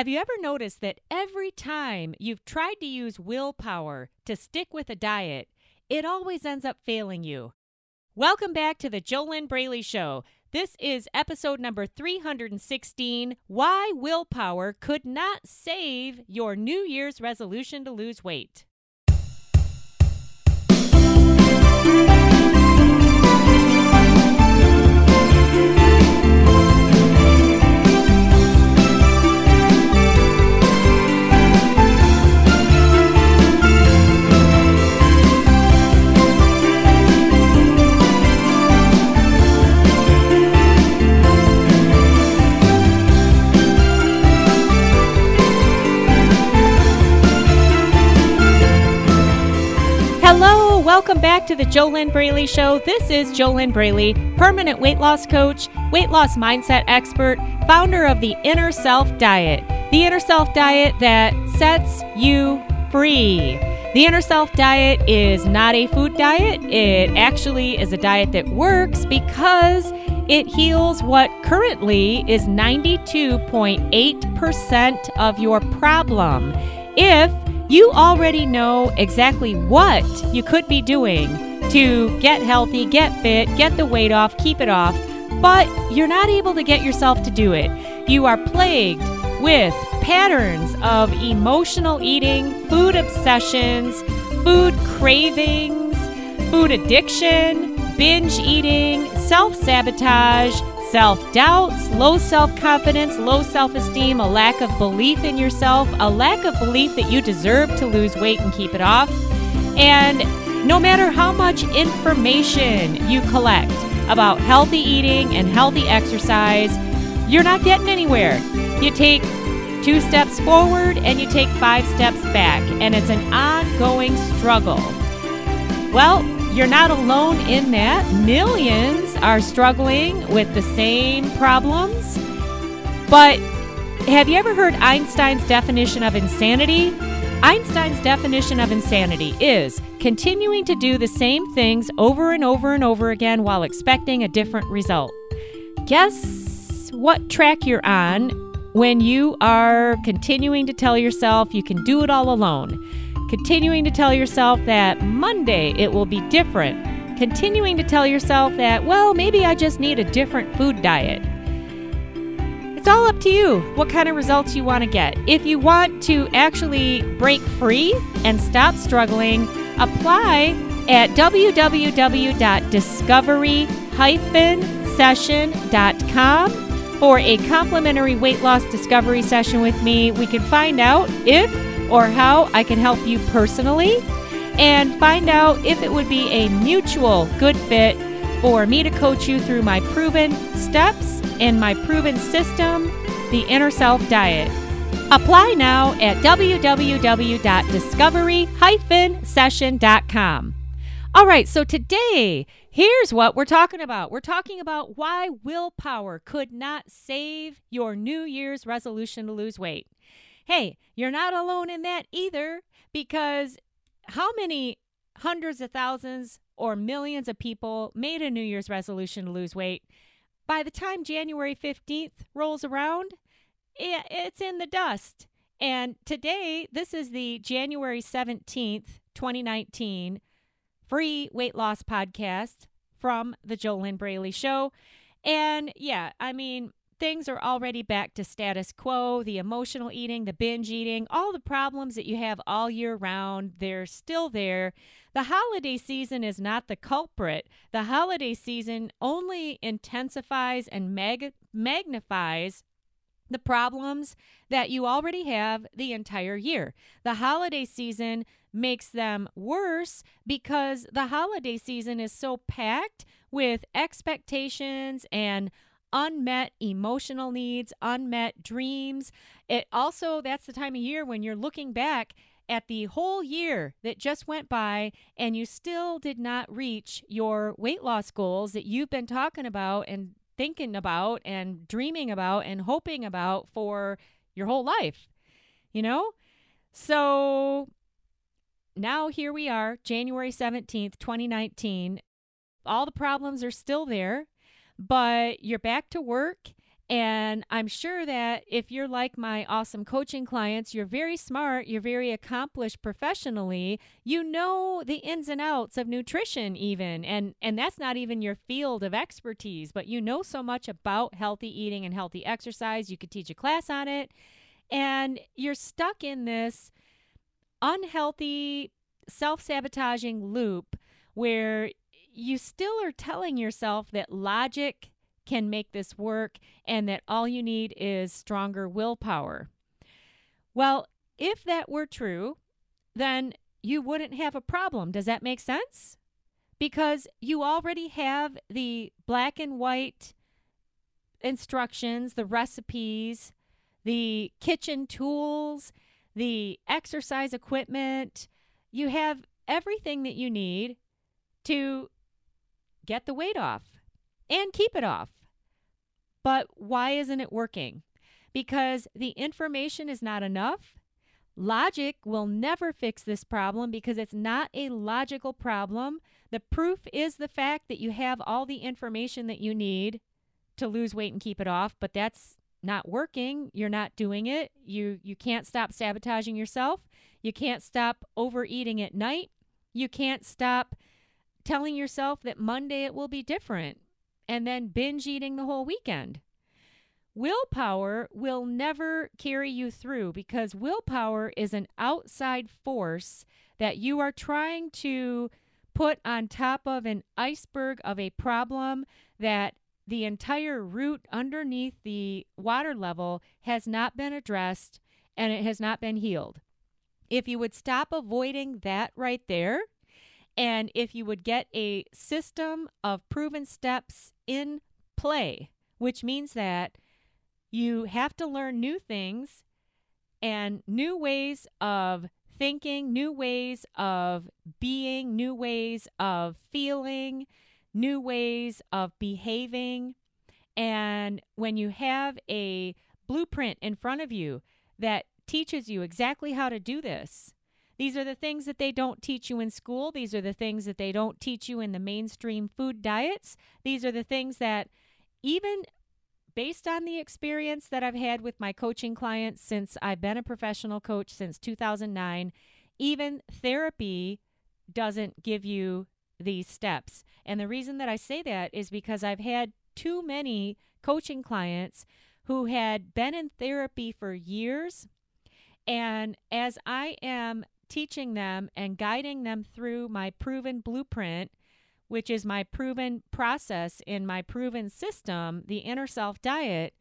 Have you ever noticed that every time you've tried to use willpower to stick with a diet, it always ends up failing you? Welcome back to the JoLynn Braley Show. This is episode number 316 Why Willpower Could Not Save Your New Year's Resolution to Lose Weight. Hello, welcome back to the JoLynn Braley Show. This is JoLynn Braley, permanent weight loss coach, weight loss mindset expert, founder of the Inner Self Diet, the Inner Self Diet that sets you free. The Inner Self Diet is not a food diet. It actually is a diet that works because it heals what currently is 92.8% of your problem. If you already know exactly what you could be doing to get healthy, get fit, get the weight off, keep it off, but you're not able to get yourself to do it. You are plagued with patterns of emotional eating, food obsessions, food cravings, food addiction, binge eating, self sabotage, self doubts, low self confidence, low self esteem, a lack of belief in yourself, a lack of belief that you deserve to lose weight and keep it off. And no matter how much information you collect about healthy eating and healthy exercise, you're not getting anywhere. You take two steps forward and you take five steps back, and it's an ongoing struggle. Well, you're not alone in that. Millions are struggling with the same problems. But have you ever heard Einstein's definition of insanity? Einstein's definition of insanity is continuing to do the same things over and over and over again while expecting a different result. Guess what track you're on when you are continuing to tell yourself you can do it all alone? Continuing to tell yourself that Monday it will be different, continuing to tell yourself that, well, maybe I just need a different food diet. It's all up to you what kind of results you want to get. If you want to actually break free and stop struggling, apply at www.discovery-session.com for a complimentary weight loss discovery session with me. We can find out if or how I can help you personally and find out if it would be a mutual good fit for me to coach you through my proven steps and my proven system, the Inner Self Diet. Apply now at www.discovery-session.com. All right, so today, here's what we're talking about. We're talking about why willpower could not save your New Year's resolution to lose weight. Hey, you're not alone in that either because how many hundreds of thousands or millions of people made a New Year's resolution to lose weight? By the time January 15th rolls around, it's in the dust. And today, this is the January 17th, 2019 free weight loss podcast from the JoLynn Braley Show. And yeah, I mean, things are already back to status quo. The emotional eating, the binge eating, all the problems that you have all year round, they're still there. The holiday season is not the culprit. The holiday season only intensifies and mag- magnifies the problems that you already have the entire year. The holiday season makes them worse because the holiday season is so packed with expectations and unmet emotional needs, unmet dreams. It also, that's the time of year when you're looking back at the whole year that just went by and you still did not reach your weight loss goals that you've been talking about and thinking about and dreaming about and hoping about for your whole life. You know? So now here we are, January 17th, 2019. All the problems are still there but you're back to work And I'm sure that if you're like my awesome coaching clients, you're very smart, you're very accomplished professionally, you know the ins and outs of nutrition even. And and that's not even your field of expertise, but you know so much about healthy eating and healthy exercise, you could teach a class on it. And you're stuck in this unhealthy self-sabotaging loop where you still are telling yourself that logic can make this work and that all you need is stronger willpower. Well, if that were true, then you wouldn't have a problem. Does that make sense? Because you already have the black and white instructions, the recipes, the kitchen tools, the exercise equipment. You have everything that you need to get the weight off and keep it off. But why isn't it working? Because the information is not enough. Logic will never fix this problem because it's not a logical problem. The proof is the fact that you have all the information that you need to lose weight and keep it off, but that's not working. You're not doing it. You you can't stop sabotaging yourself. You can't stop overeating at night. You can't stop telling yourself that Monday it will be different and then binge eating the whole weekend. Willpower will never carry you through because willpower is an outside force that you are trying to put on top of an iceberg of a problem that the entire root underneath the water level has not been addressed and it has not been healed. If you would stop avoiding that right there, and if you would get a system of proven steps in play, which means that you have to learn new things and new ways of thinking, new ways of being, new ways of feeling, new ways of behaving. And when you have a blueprint in front of you that teaches you exactly how to do this, these are the things that they don't teach you in school. These are the things that they don't teach you in the mainstream food diets. These are the things that, even based on the experience that I've had with my coaching clients since I've been a professional coach since 2009, even therapy doesn't give you these steps. And the reason that I say that is because I've had too many coaching clients who had been in therapy for years. And as I am teaching them and guiding them through my proven blueprint, which is my proven process in my proven system, the inner self diet,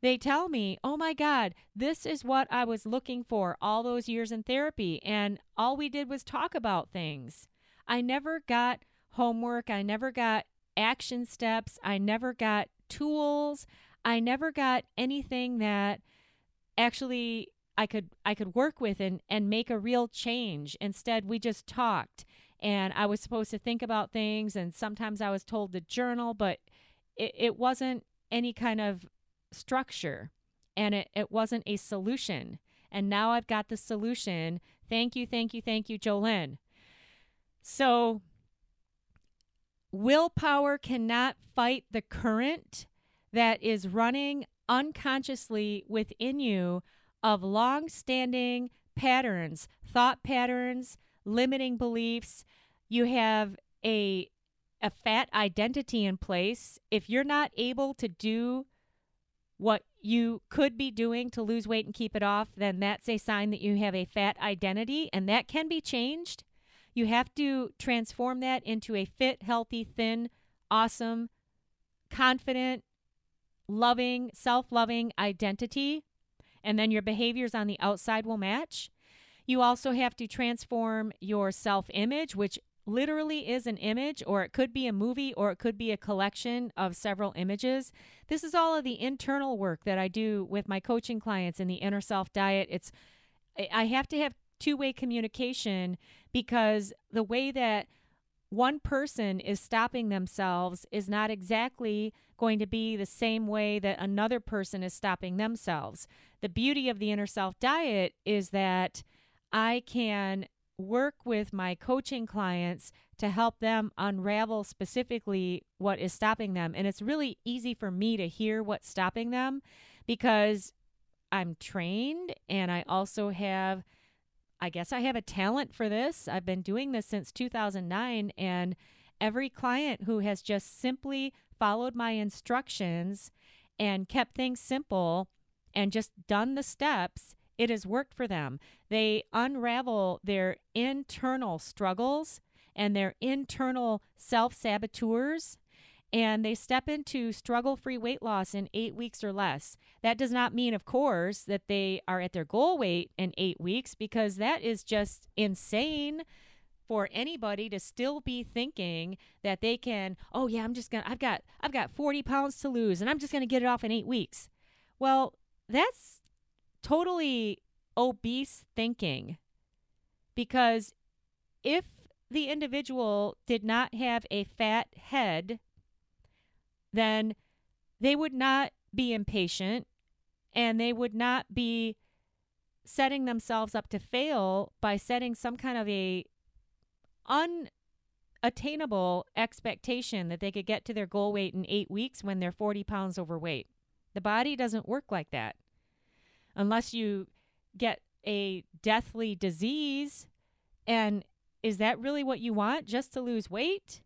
they tell me, oh my God, this is what I was looking for all those years in therapy. And all we did was talk about things. I never got homework. I never got action steps. I never got tools. I never got anything that actually I could I could work with and and make a real change. Instead, we just talked and I was supposed to think about things and sometimes I was told to journal, but it, it wasn't any kind of structure and it, it wasn't a solution. And now I've got the solution. Thank you, thank you, thank you, JoLynn. So willpower cannot fight the current that is running unconsciously within you of long standing patterns, thought patterns, limiting beliefs. You have a, a fat identity in place. If you're not able to do what you could be doing to lose weight and keep it off, then that's a sign that you have a fat identity, and that can be changed. You have to transform that into a fit, healthy, thin, awesome, confident, loving, self loving identity and then your behaviors on the outside will match. You also have to transform your self image, which literally is an image, or it could be a movie, or it could be a collection of several images. This is all of the internal work that I do with my coaching clients in the inner self diet. It's I have to have two way communication because the way that one person is stopping themselves is not exactly going to be the same way that another person is stopping themselves. The beauty of the inner self diet is that I can work with my coaching clients to help them unravel specifically what is stopping them. And it's really easy for me to hear what's stopping them because I'm trained and I also have, I guess I have a talent for this. I've been doing this since 2009. And every client who has just simply followed my instructions and kept things simple and just done the steps it has worked for them. They unravel their internal struggles and their internal self saboteurs and they step into struggle free weight loss in eight weeks or less. That does not mean, of course, that they are at their goal weight in eight weeks because that is just insane for anybody to still be thinking that they can oh yeah i'm just gonna i've got i've got 40 pounds to lose and i'm just gonna get it off in eight weeks well that's totally obese thinking because if the individual did not have a fat head, then they would not be impatient and they would not be setting themselves up to fail by setting some kind of a unattainable expectation that they could get to their goal weight in 8 weeks when they're 40 pounds overweight. The body doesn't work like that unless you get a deathly disease. And is that really what you want, just to lose weight?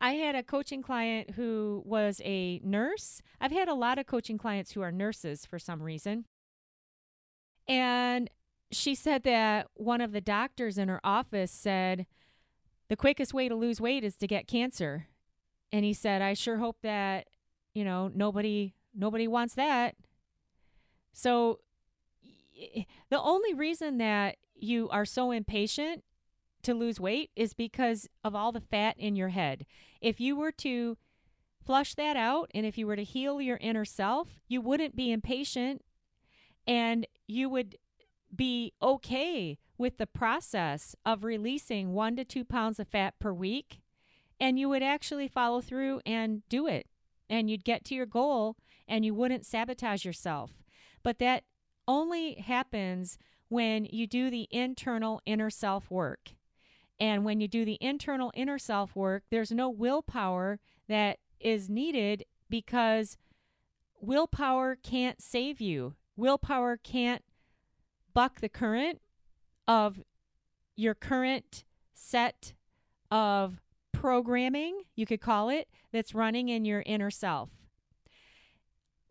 I had a coaching client who was a nurse. I've had a lot of coaching clients who are nurses for some reason. And she said that one of the doctors in her office said, the quickest way to lose weight is to get cancer. And he said, I sure hope that, you know, nobody nobody wants that. So the only reason that you are so impatient to lose weight is because of all the fat in your head. If you were to flush that out and if you were to heal your inner self, you wouldn't be impatient and you would be okay with the process of releasing one to two pounds of fat per week. And you would actually follow through and do it. And you'd get to your goal and you wouldn't sabotage yourself. But that only happens when you do the internal inner self work. And when you do the internal inner self work, there's no willpower that is needed because willpower can't save you. Willpower can't buck the current of your current set of programming, you could call it, that's running in your inner self.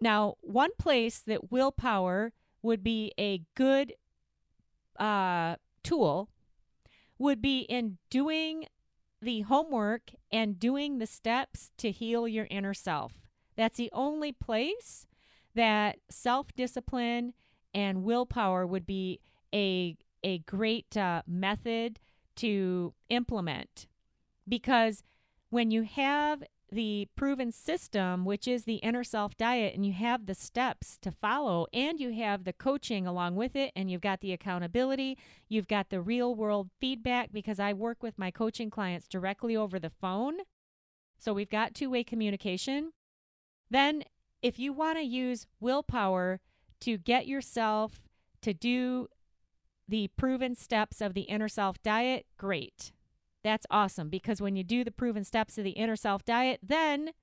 Now, one place that willpower would be a good uh, tool would be in doing the homework and doing the steps to heal your inner self. That's the only place that self discipline and willpower would be a, a great uh, method to implement. Because when you have the proven system, which is the inner self diet, and you have the steps to follow, and you have the coaching along with it, and you've got the accountability, you've got the real world feedback because I work with my coaching clients directly over the phone. So we've got two way communication. Then, if you want to use willpower to get yourself to do the proven steps of the inner self diet, great. That's awesome because when you do the proven steps of the inner self diet, then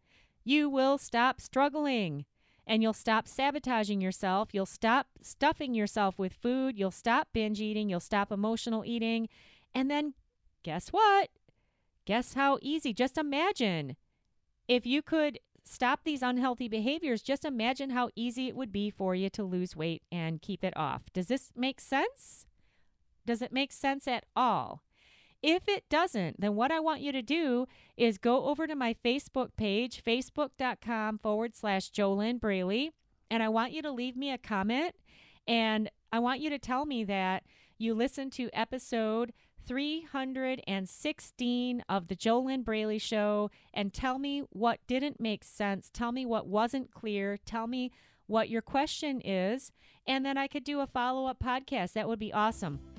you will stop struggling and you'll stop sabotaging yourself. You'll stop stuffing yourself with food. You'll stop binge eating. You'll stop emotional eating. And then guess what? Guess how easy? Just imagine if you could stop these unhealthy behaviors, just imagine how easy it would be for you to lose weight and keep it off. Does this make sense? Does it make sense at all? If it doesn't, then what I want you to do is go over to my Facebook page, facebook.com forward slash Jolynn Braley, and I want you to leave me a comment and I want you to tell me that you listened to episode 316 of the Jolynn Braley Show and tell me what didn't make sense. Tell me what wasn't clear. Tell me what your question is. And then I could do a follow up podcast. That would be awesome.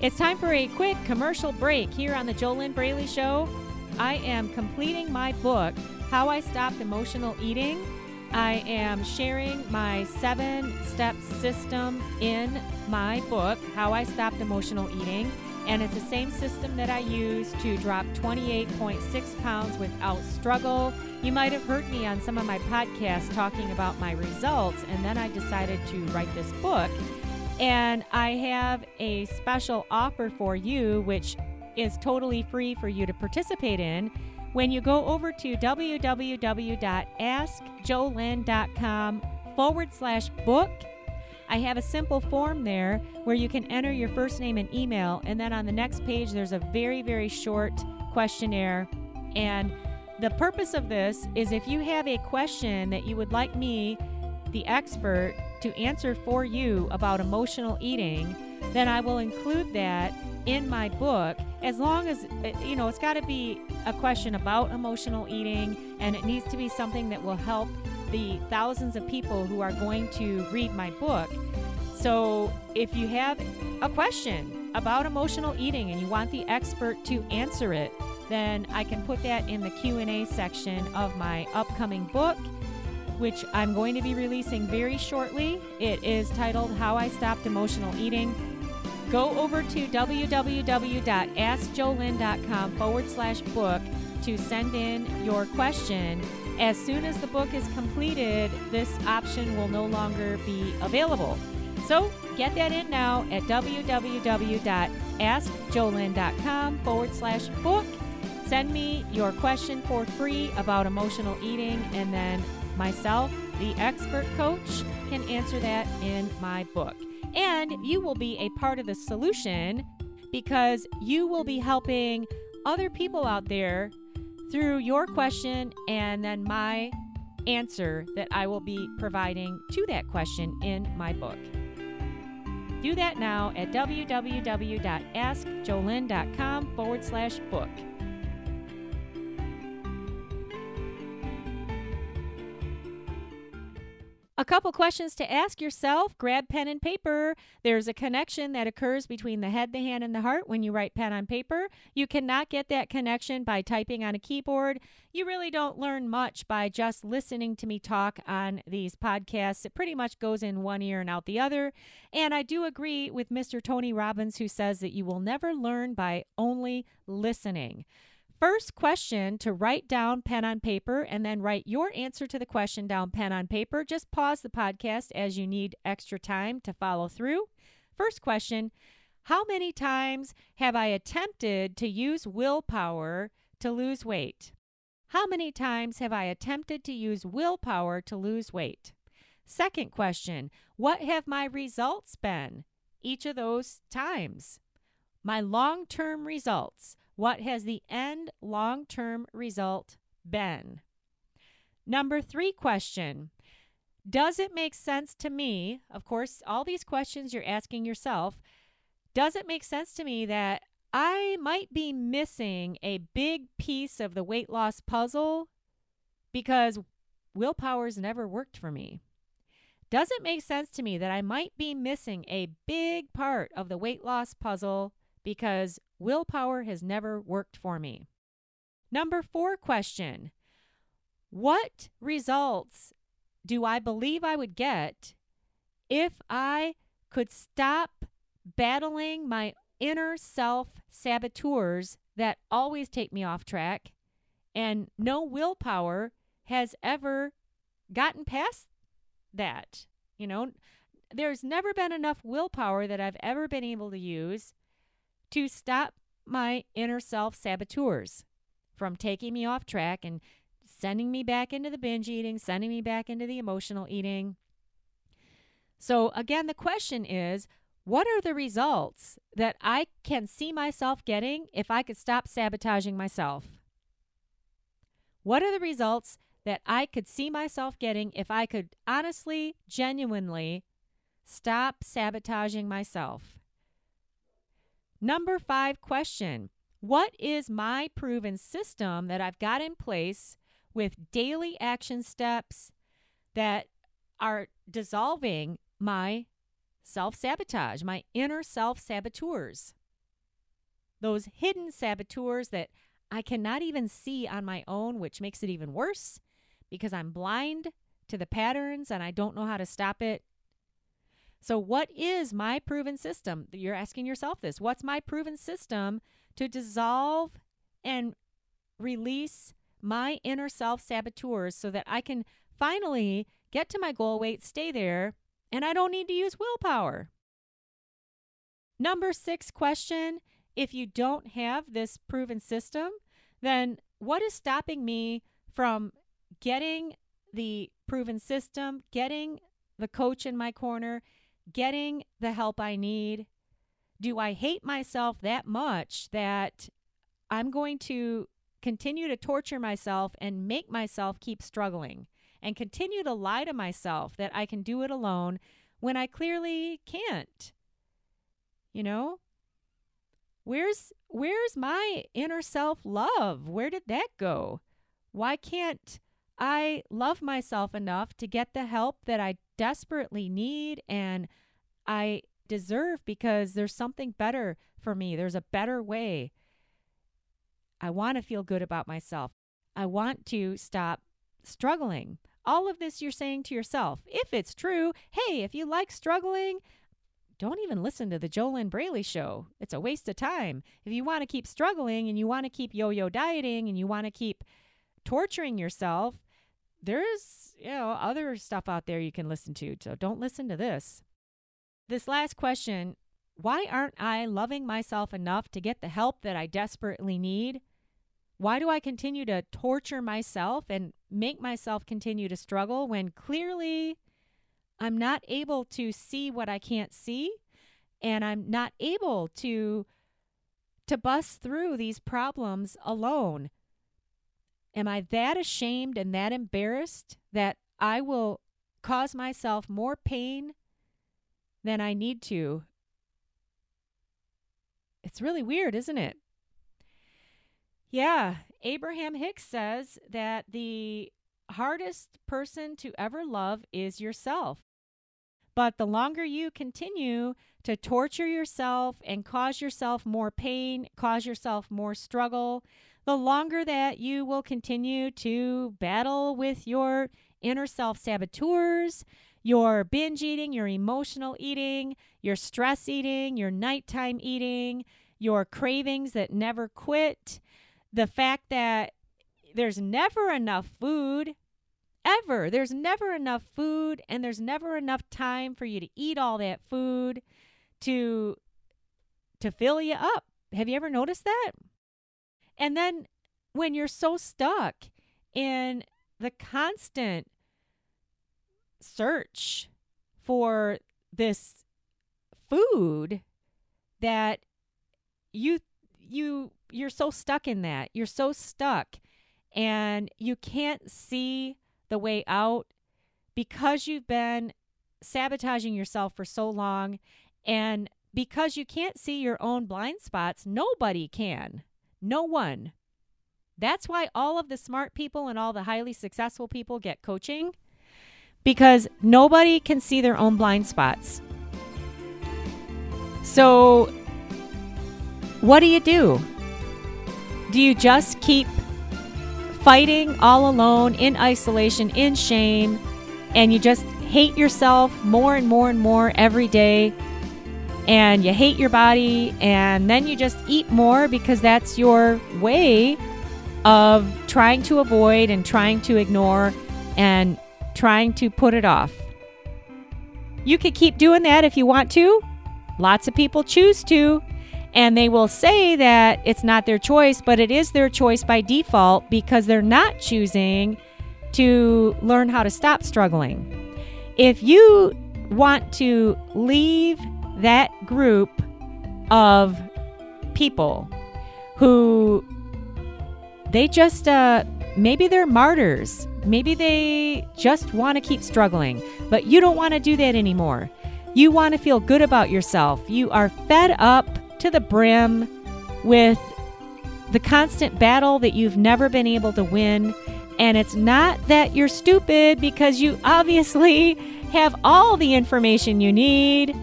It's time for a quick commercial break here on the Jolynn Braley Show. I am completing my book, How I Stopped Emotional Eating. I am sharing my seven step system in my book, How I Stopped Emotional Eating. And it's the same system that I use to drop 28.6 pounds without struggle. You might have heard me on some of my podcasts talking about my results, and then I decided to write this book. And I have a special offer for you, which is totally free for you to participate in. When you go over to www.askjolynn.com forward slash book, I have a simple form there where you can enter your first name and email. And then on the next page, there's a very, very short questionnaire. And the purpose of this is if you have a question that you would like me, the expert, to answer for you about emotional eating, then I will include that in my book as long as, uh, you know, it's got to be a question about emotional eating and it needs to be something that will help the thousands of people who are going to read my book. So, if you have a question about emotional eating and you want the expert to answer it, then I can put that in the Q&A section of my upcoming book, which I'm going to be releasing very shortly. It is titled How I Stopped Emotional Eating. Go over to www.askjolynn.com forward slash book to send in your question as soon as the book is completed, this option will no longer be available. So get that in now at www.askjolynn.com forward slash book. Send me your question for free about emotional eating, and then myself, the expert coach, can answer that in my book. And you will be a part of the solution because you will be helping other people out there through your question and then my answer that I will be providing to that question in my book. Do that now at www.askjolynn.com forward slash book. A couple questions to ask yourself. Grab pen and paper. There's a connection that occurs between the head, the hand, and the heart when you write pen on paper. You cannot get that connection by typing on a keyboard. You really don't learn much by just listening to me talk on these podcasts. It pretty much goes in one ear and out the other. And I do agree with Mr. Tony Robbins, who says that you will never learn by only listening first question to write down pen on paper and then write your answer to the question down pen on paper. Just pause the podcast as you need extra time to follow through. First question How many times have I attempted to use willpower to lose weight? How many times have I attempted to use willpower to lose weight? Second question What have my results been each of those times? My long term results. What has the end long term result been? Number three question Does it make sense to me? Of course, all these questions you're asking yourself. Does it make sense to me that I might be missing a big piece of the weight loss puzzle because willpower's never worked for me? Does it make sense to me that I might be missing a big part of the weight loss puzzle because willpower has never worked for me. Number four question What results do I believe I would get if I could stop battling my inner self saboteurs that always take me off track and no willpower has ever gotten past that? You know, there's never been enough willpower that I've ever been able to use to stop my inner self saboteurs from taking me off track and sending me back into the binge eating, sending me back into the emotional eating. So, again, the question is what are the results that I can see myself getting if I could stop sabotaging myself? What are the results that I could see myself getting if I could honestly, genuinely stop sabotaging myself? Number five question What is my proven system that I've got in place with daily action steps that are dissolving my self sabotage, my inner self saboteurs? Those hidden saboteurs that I cannot even see on my own, which makes it even worse because I'm blind to the patterns and I don't know how to stop it. So, what is my proven system? You're asking yourself this. What's my proven system to dissolve and release my inner self saboteurs so that I can finally get to my goal weight, stay there, and I don't need to use willpower? Number six question if you don't have this proven system, then what is stopping me from getting the proven system, getting the coach in my corner, getting the help I need? Do I hate myself that much that I'm going to continue to torture myself and make myself keep struggling and continue to lie to myself that I can do it alone when I clearly can't? You know? Where's where's my inner self love? Where did that go? Why can't I love myself enough to get the help that I desperately need and I deserve because there's something better for me. There's a better way. I want to feel good about myself. I want to stop struggling. All of this you're saying to yourself. If it's true, hey, if you like struggling, don't even listen to the JoLynn Braley show. It's a waste of time. If you want to keep struggling and you want to keep yo yo dieting and you want to keep torturing yourself, there's, you know, other stuff out there you can listen to. So don't listen to this. This last question why aren't I loving myself enough to get the help that I desperately need? Why do I continue to torture myself and make myself continue to struggle when clearly I'm not able to see what I can't see and I'm not able to to bust through these problems alone? Am I that ashamed and that embarrassed that I will cause myself more pain than I need to. It's really weird, isn't it? Yeah, Abraham Hicks says that the hardest person to ever love is yourself. But the longer you continue to torture yourself and cause yourself more pain, cause yourself more struggle, the longer that you will continue to battle with your inner self saboteurs, your binge eating, your emotional eating, your stress eating, your nighttime eating, your cravings that never quit, the fact that there's never enough food, ever. There's never enough food, and there's never enough time for you to eat all that food to to fill you up. Have you ever noticed that? And then when you're so stuck in the constant search for this food that you you you're so stuck in that. You're so stuck and you can't see the way out because you've been sabotaging yourself for so long and because you can't see your own blind spots, nobody can. No one. That's why all of the smart people and all the highly successful people get coaching because nobody can see their own blind spots. So, what do you do? Do you just keep fighting all alone in isolation, in shame, and you just hate yourself more and more and more every day? And you hate your body, and then you just eat more because that's your way of trying to avoid and trying to ignore and trying to put it off. You could keep doing that if you want to. Lots of people choose to, and they will say that it's not their choice, but it is their choice by default because they're not choosing to learn how to stop struggling. If you want to leave that group of people who they just uh, maybe they're martyrs Maybe they just want to keep struggling, but you don't want to do that anymore. You want to feel good about yourself. You are fed up to the brim with the constant battle that you've never been able to win. And it's not that you're stupid because you obviously have all the information you need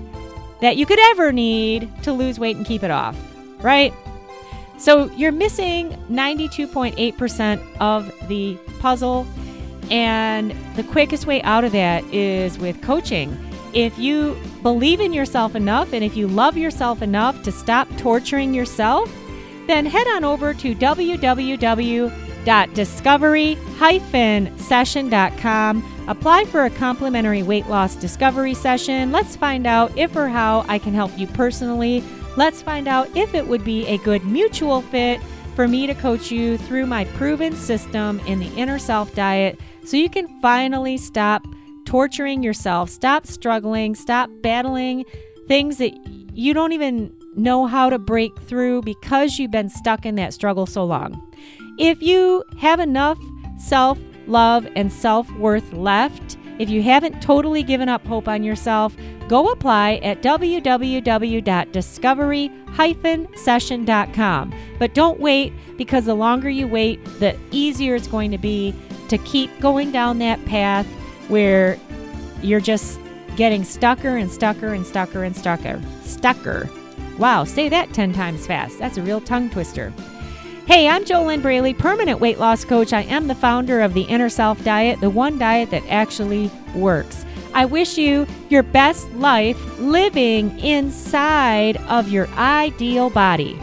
that you could ever need to lose weight and keep it off, right? So you're missing 92.8% of the puzzle And the quickest way out of that is with coaching. If you believe in yourself enough and if you love yourself enough to stop torturing yourself, then head on over to www.discovery-session.com. Apply for a complimentary weight loss discovery session. Let's find out if or how I can help you personally. Let's find out if it would be a good mutual fit for me to coach you through my proven system in the inner self diet so you can finally stop torturing yourself, stop struggling, stop battling things that you don't even know how to break through because you've been stuck in that struggle so long. If you have enough self love and self worth left, if you haven't totally given up hope on yourself, go apply at www.discovery-session.com. But don't wait because the longer you wait, the easier it's going to be to keep going down that path where you're just getting stucker and stucker and stucker and stucker. Stucker. Wow, say that 10 times fast. That's a real tongue twister. Hey, I'm JoLynn Braley, permanent weight loss coach. I am the founder of the Inner Self Diet, the one diet that actually works. I wish you your best life living inside of your ideal body.